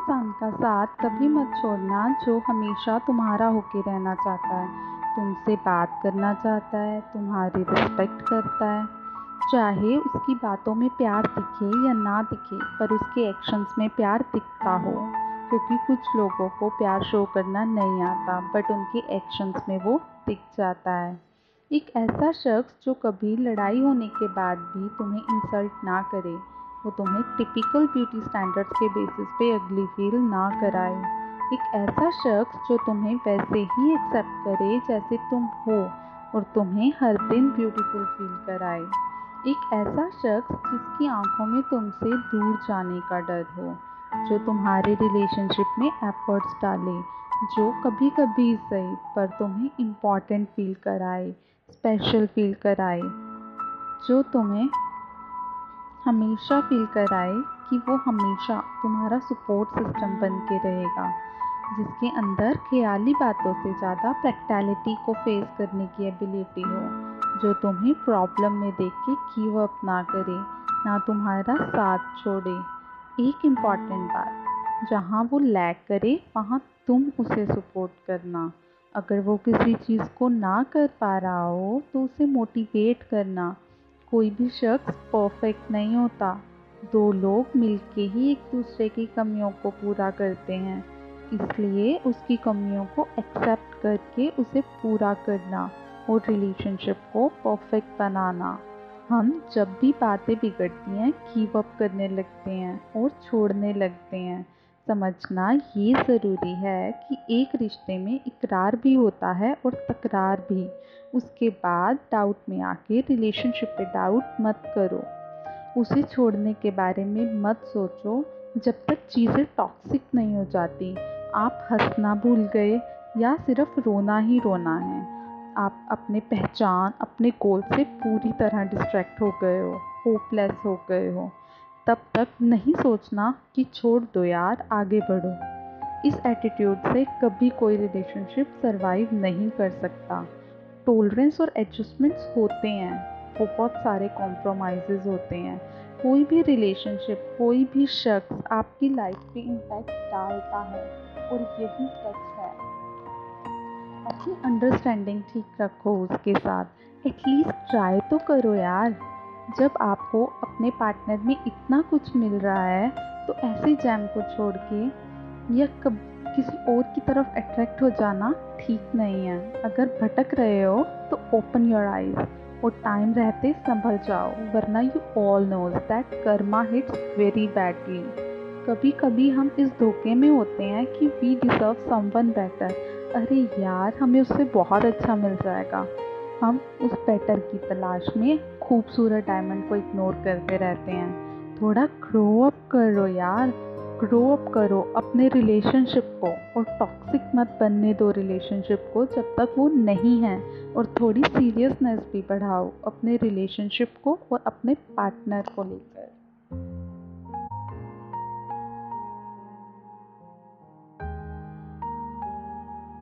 इंसान का साथ कभी मत छोड़ना जो हमेशा तुम्हारा होके रहना चाहता है। तुमसे बात करना चाहता है, तुम्हारी रिस्पेक्ट करता है। चाहे उसकी बातों में प्यार दिखे या ना दिखे, पर उसके एक्शंस में प्यार दिखता हो। क्योंकि कुछ लोगों को प्यार शो करना नहीं आता बट उनके एक्शंस में वो दिख जाता है। एक ऐसा शख्स जो कभी लड़ाई होने के बाद भी तुम्हें इंसल्ट ना करे वो तुम्हें टिपिकल ब्यूटी स्टैंडर्ड्स के बेसिस पे अगली फील ना कराए। एक ऐसा शख्स जो तुम्हें वैसे ही एक्सेप्ट करे जैसे तुम हो और तुम्हें हर दिन ब्यूटीफुल फील कराए। एक ऐसा शख्स जिसकी आँखों में तुमसे दूर जाने का डर हो, जो तुम्हारे रिलेशनशिप में एफर्ट्स डाले, जो कभी कभी सही पर तुम्हें इंपॉर्टेंट फील कराए स्पेशल फील कराए, जो तुम्हें हमेशा फील कराए कि वो हमेशा तुम्हारा सपोर्ट सिस्टम बन के रहेगा, जिसके अंदर ख्याली बातों से ज़्यादा प्रैक्टिलिटी को फेस करने की एबिलिटी हो, जो तुम्हें प्रॉब्लम में देख के गिव अप ना करे, ना तुम्हारा साथ छोड़े। एक इंपॉर्टेंट बात, जहाँ वो लैग करे, वहाँ तुम उसे सपोर्ट करना। अगर वो किसी चीज़ को ना कर पा रहा हो तो उसे मोटिवेट करना। कोई भी शख्स परफेक्ट नहीं होता। दो लोग मिलके ही एक दूसरे की कमियों को पूरा करते हैं। इसलिए उसकी कमियों को एक्सेप्ट करके उसे पूरा करना और रिलेशनशिप को परफेक्ट बनाना। हम जब भी बातें बिगड़ती हैं गिव अप करने लगते हैं और छोड़ने लगते हैं। समझना ये ज़रूरी है कि एक रिश्ते में इकरार भी होता है और तकरार भी। उसके बाद डाउट में आके रिलेशनशिप पे डाउट मत करो। उसे छोड़ने के बारे में मत सोचो। जब तक चीज़ें टॉक्सिक नहीं हो जाती, आप हंसना भूल गए या सिर्फ़ रोना ही रोना है। आप अपने पहचान, अपने गोल से पूरी तरह डिस्ट्रैक्ट हो गए हो होपलेस हो गए हो। तब तक नहीं सोचना कि छोड़ दो यार, आगे बढ़ो। इस एटीट्यूड से कभी कोई रिलेशनशिप सरवाइव नहीं कर सकता। टोलरेंस और एडजस्टमेंट्स होते हैं। बहुत सारे कॉम्प्रोमाइज़ होते हैं। कोई भी रिलेशनशिप कोई भी शख्स आपकी लाइफ पे इम्पैक्ट डालता है और यही सच है। अपनी अंडरस्टैंडिंग ठीक रखो उसके साथ। एटलीस्ट ट्राई तो करो यार। जब आपको अपने पार्टनर में इतना कुछ मिल रहा है तो ऐसे जैम को छोड़ के या कब, किसी और की तरफ़ अट्रैक्ट हो जाना ठीक नहीं है। अगर भटक रहे हो तो ओपन योर आइज़ और टाइम रहते संभल जाओ, वरना you all knows that karma hits very badly कभी कभी हम इस धोखे में होते हैं कि वी डिज़र्व समवन बेटर अरे यार, हमें उससे बहुत अच्छा मिल जाएगा। हम उस पैटर्न की तलाश में खूबसूरत डायमंड को इग्नोर करते रहते हैं। थोड़ा ग्रो अप करो यार। ग्रो अप करो अपने रिलेशनशिप को और टॉक्सिक मत बनने दो रिलेशनशिप को जब तक वो नहीं है। और थोड़ी सीरियसनेस भी बढ़ाओ अपने रिलेशनशिप को और अपने पार्टनर को लेकर।